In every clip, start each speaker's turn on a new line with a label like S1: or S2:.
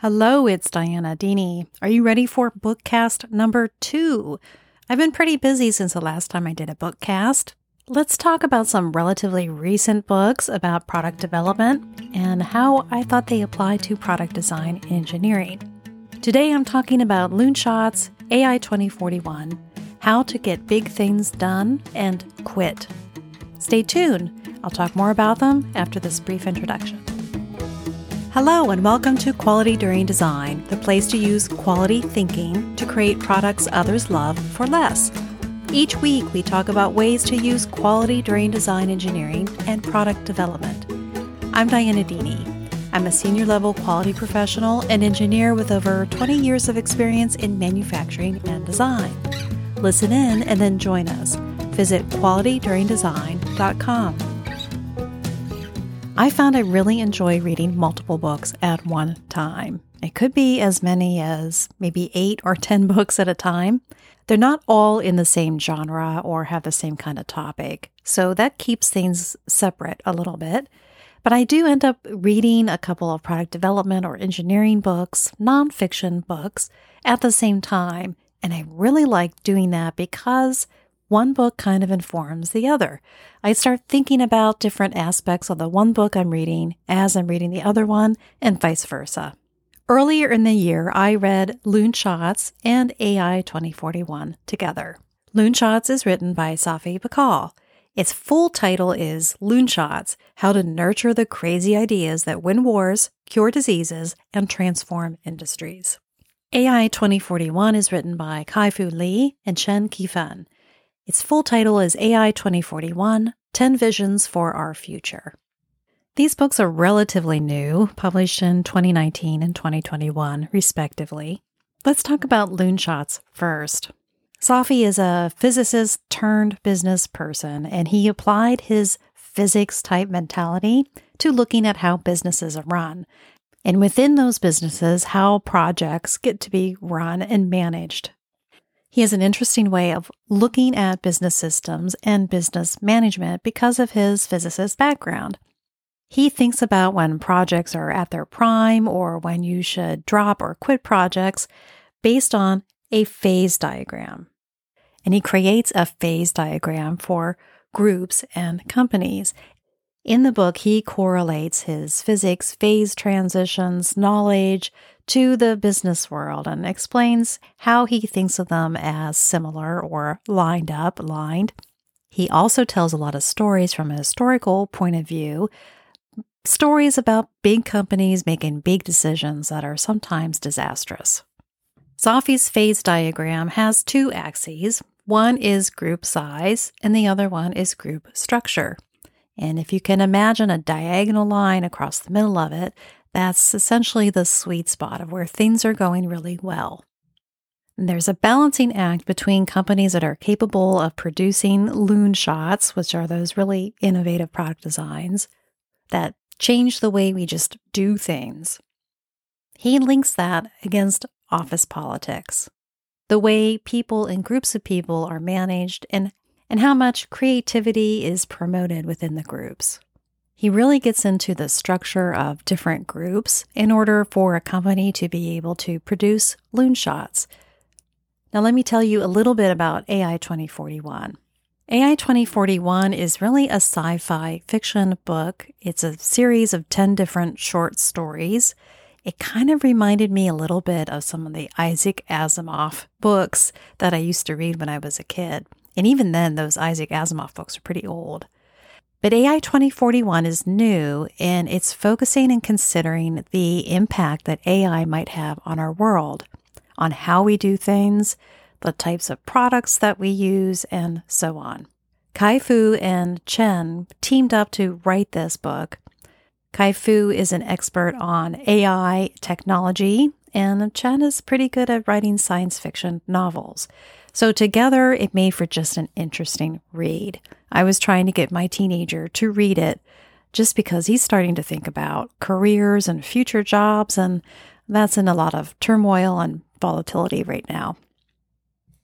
S1: Hello, it's Dianna Deeney. Are you ready for bookcast number two? I've been pretty busy since the last time I did a bookcast. Let's talk about some relatively recent books about product development and how I thought they apply to product design engineering. Today I'm talking about Loonshot's AI 2041 How to Get Big Things Done and Quit. Stay tuned. I'll talk more about them after this brief introduction. Hello, and welcome to Quality During Design, the place to use quality thinking to create products others love for less. Each week, we talk about ways to use quality during design engineering and product development. I'm Dianna Deeney. I'm a senior level quality professional and engineer with over 20 years of experience in manufacturing and design. Listen in and then join us. Visit qualityduringdesign.com. I found I really enjoy reading multiple books at one time. It could be as many as maybe eight or 10 books at a time. They're not all in the same genre or have the same kind of topic, so that keeps things separate a little bit. But I do end up reading a couple of product development or engineering books, nonfiction books, at the same time. And I really like doing that because one book kind of informs the other. I start thinking about different aspects of the one book I'm reading as I'm reading the other one, and vice versa. Earlier in the year, I read Loonshots and AI 2041 together. Loonshots is written by Safi Bahcall. Its full title is Loonshots How to Nurture the Crazy Ideas That Win Wars, Cure Diseases, and Transform Industries. AI 2041 is written by Kai-Fu Lee and Chen Qiufan. Its full title is AI 2041 10 Visions for Our Future. These books are relatively new, published in 2019 and 2021, respectively. Let's talk about Loonshots first. Safi is a physicist turned business person, and he applied his physics type mentality to looking at how businesses are run. And within those businesses, how projects get to be run and managed he has an interesting way of looking at business systems and business management because of his physicist background. He thinks about when projects are at their prime or when you should drop or quit projects based on a phase diagram. And he creates a phase diagram for groups and companies. In the book, he correlates his physics phase transitions knowledge to the business world and explains how he thinks of them as similar or lined up, lined. He also tells a lot of stories from a historical point of view, stories about big companies making big decisions that are sometimes disastrous. Safi's phase diagram has two axes. One is group size, and the other one is group structure. And if you can imagine a diagonal line across the middle of it, that's essentially the sweet spot of where things are going really well. And there's a balancing act between companies that are capable of producing loon shots, which are those really innovative product designs that change the way we just do things. He links that against office politics, the way people and groups of people are managed, and, and how much creativity is promoted within the groups. He really gets into the structure of different groups in order for a company to be able to produce loon shots. Now, let me tell you a little bit about AI 2041. AI 2041 is really a sci fi fiction book. It's a series of 10 different short stories. It kind of reminded me a little bit of some of the Isaac Asimov books that I used to read when I was a kid. And even then, those Isaac Asimov books are pretty old. But AI 2041 is new and it's focusing and considering the impact that AI might have on our world, on how we do things, the types of products that we use, and so on. Kai-Fu and Chen teamed up to write this book. Kai-Fu is an expert on AI technology, and Chen is pretty good at writing science fiction novels. So together, it made for just an interesting read. I was trying to get my teenager to read it just because he's starting to think about careers and future jobs, and that's in a lot of turmoil and volatility right now.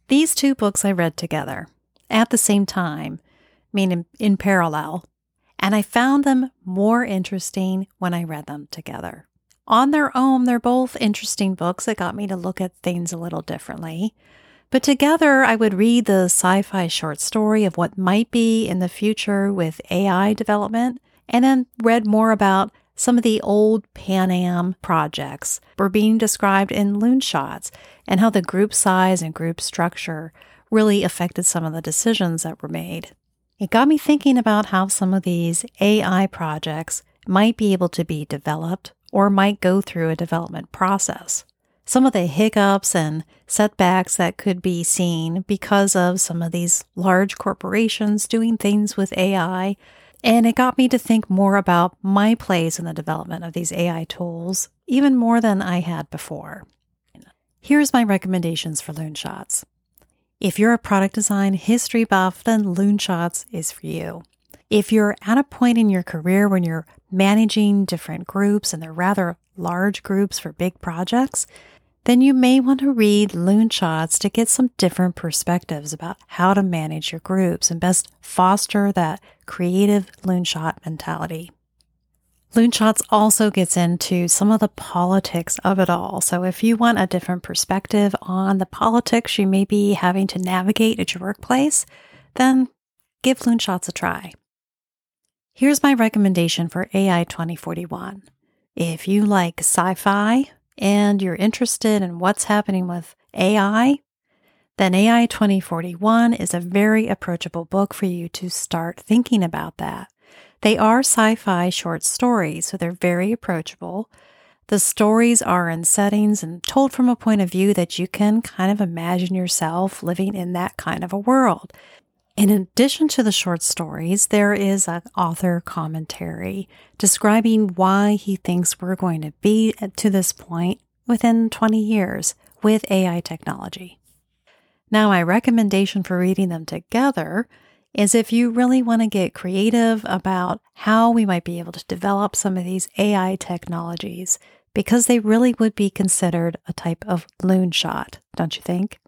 S1: These two books I read together at the same time, meaning in parallel, and I found them more interesting when I read them together. On their own, they're both interesting books that got me to look at things a little differently. But together, I would read the sci fi short story of what might be in the future with AI development, and then read more about some of the old Pan Am projects were being described in Loonshots and how the group size and group structure really affected some of the decisions that were made. It got me thinking about how some of these AI projects might be able to be developed or might go through a development process. Some of the hiccups and setbacks that could be seen because of some of these large corporations doing things with AI and it got me to think more about my place in the development of these AI tools, even more than I had before. Here's my recommendations for Loonshots. If you're a product design history buff, then Loonshots is for you. If you're at a point in your career when you're managing different groups and they're rather large groups for big projects, then you may want to read Loonshots to get some different perspectives about how to manage your groups and best foster that creative Loonshot mentality. Loonshots also gets into some of the politics of it all. So if you want a different perspective on the politics you may be having to navigate at your workplace, then give Loonshots a try. Here's my recommendation for AI 2041. If you like sci fi, and you're interested in what's happening with AI, then AI 2041 is a very approachable book for you to start thinking about that. They are sci fi short stories, so they're very approachable. The stories are in settings and told from a point of view that you can kind of imagine yourself living in that kind of a world. In addition to the short stories, there is an author commentary describing why he thinks we're going to be to this point within 20 years with AI technology. Now, my recommendation for reading them together is if you really want to get creative about how we might be able to develop some of these AI technologies, because they really would be considered a type of loonshot, don't you think?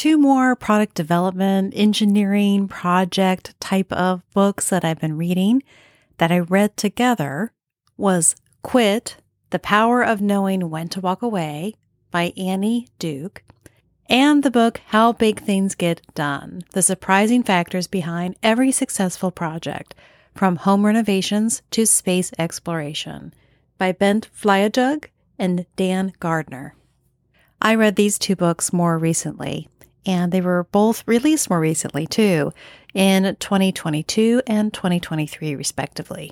S1: Two more product development, engineering project type of books that I've been reading that I read together was Quit, The Power of Knowing When to Walk Away by Annie Duke, and the book How Big Things Get Done, The Surprising Factors Behind Every Successful Project, from Home Renovations to Space Exploration by Bent Flyvbjerg and Dan Gardner. I read these two books more recently, and they were both released more recently too, in 2022 and 2023, respectively.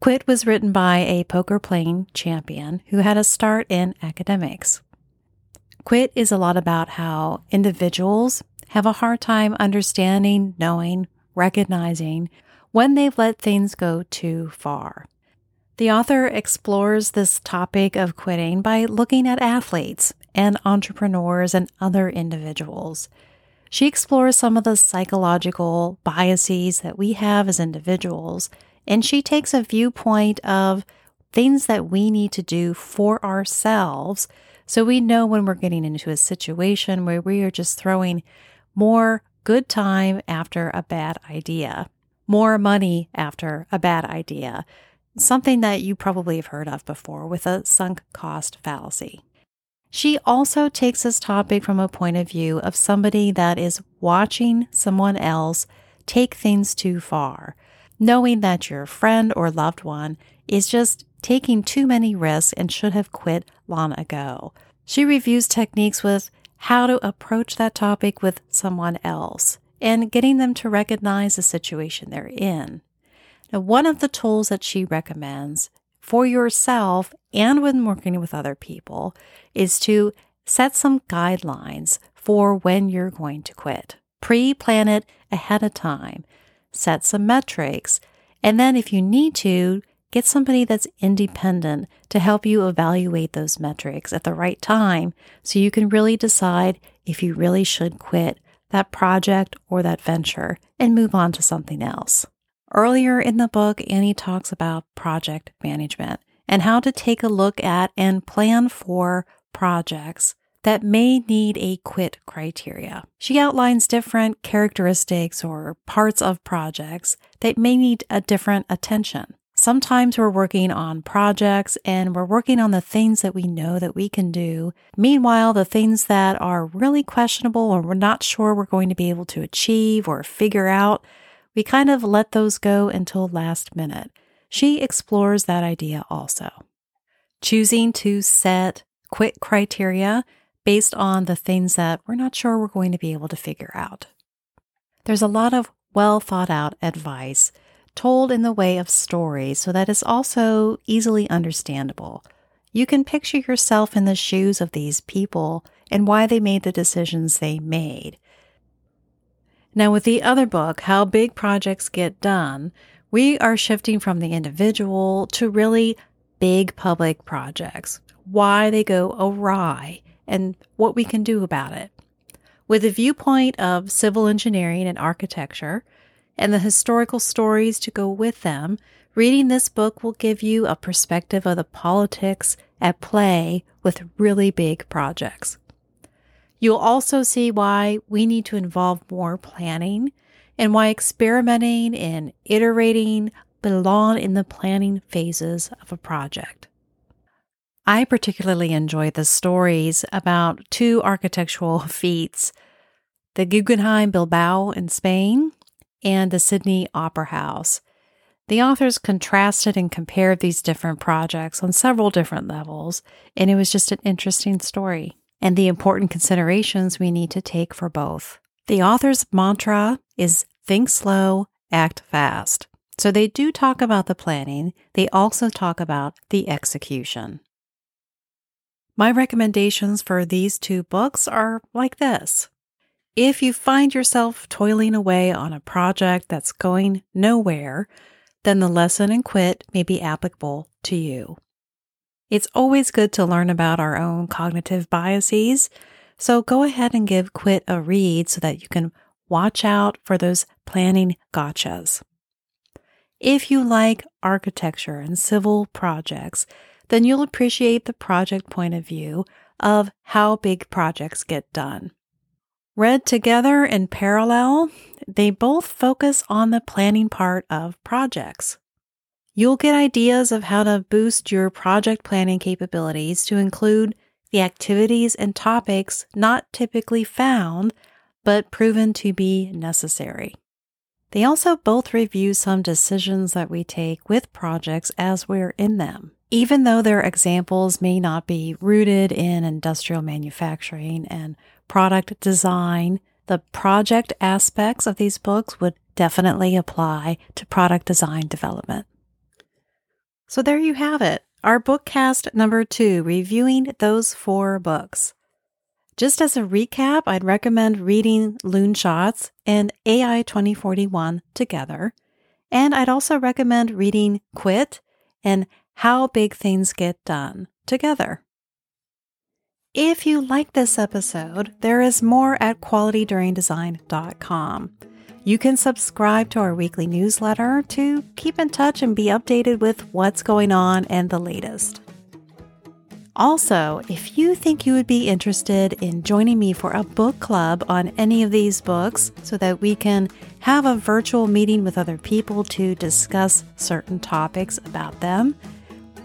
S1: Quit was written by a poker playing champion who had a start in academics. Quit is a lot about how individuals have a hard time understanding, knowing, recognizing when they've let things go too far. The author explores this topic of quitting by looking at athletes and entrepreneurs and other individuals. She explores some of the psychological biases that we have as individuals, and she takes a viewpoint of things that we need to do for ourselves so we know when we're getting into a situation where we are just throwing more good time after a bad idea, more money after a bad idea, something that you probably have heard of before with a sunk cost fallacy. She also takes this topic from a point of view of somebody that is watching someone else take things too far, knowing that your friend or loved one is just taking too many risks and should have quit long ago. She reviews techniques with how to approach that topic with someone else and getting them to recognize the situation they're in. Now, one of the tools that she recommends for yourself and when working with other people is to set some guidelines for when you're going to quit. Pre plan it ahead of time, set some metrics, and then if you need to, get somebody that's independent to help you evaluate those metrics at the right time so you can really decide if you really should quit that project or that venture and move on to something else. Earlier in the book, Annie talks about project management and how to take a look at and plan for projects that may need a quit criteria. She outlines different characteristics or parts of projects that may need a different attention. Sometimes we're working on projects and we're working on the things that we know that we can do. Meanwhile, the things that are really questionable or we're not sure we're going to be able to achieve or figure out, we kind of let those go until last minute. She explores that idea also. Choosing to set quick criteria based on the things that we're not sure we're going to be able to figure out. There's a lot of well thought out advice told in the way of stories so that it's also easily understandable. You can picture yourself in the shoes of these people and why they made the decisions they made. Now, with the other book, How Big Projects Get Done, we are shifting from the individual to really big public projects, why they go awry, and what we can do about it. With a viewpoint of civil engineering and architecture, and the historical stories to go with them, reading this book will give you a perspective of the politics at play with really big projects. You'll also see why we need to involve more planning and why experimenting and iterating belong in the planning phases of a project. I particularly enjoy the stories about two architectural feats the Guggenheim Bilbao in Spain and the Sydney Opera House. The authors contrasted and compared these different projects on several different levels, and it was just an interesting story and the important considerations we need to take for both. The author's mantra is think slow, act fast. So they do talk about the planning, they also talk about the execution. My recommendations for these two books are like this if you find yourself toiling away on a project that's going nowhere, then the lesson in quit may be applicable to you. It's always good to learn about our own cognitive biases, so go ahead and give Quit a read so that you can watch out for those planning gotchas. If you like architecture and civil projects, then you'll appreciate the project point of view of how big projects get done. Read together in parallel, they both focus on the planning part of projects. You'll get ideas of how to boost your project planning capabilities to include the activities and topics not typically found, but proven to be necessary. They also both review some decisions that we take with projects as we're in them. Even though their examples may not be rooted in industrial manufacturing and product design, the project aspects of these books would definitely apply to product design development. So there you have it, our bookcast number two, reviewing those four books. Just as a recap, I'd recommend reading Loonshots and AI 2041 together. And I'd also recommend reading Quit and How Big Things Get Done together. If you like this episode, there is more at qualityduringdesign.com. You can subscribe to our weekly newsletter to keep in touch and be updated with what's going on and the latest. Also, if you think you would be interested in joining me for a book club on any of these books so that we can have a virtual meeting with other people to discuss certain topics about them,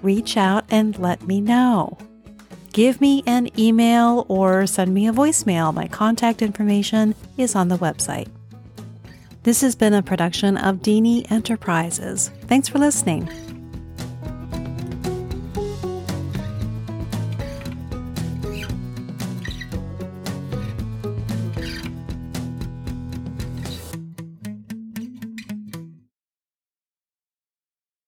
S1: reach out and let me know give me an email or send me a voicemail. My contact information is on the website. This has been a production of Deeney Enterprises. Thanks for listening.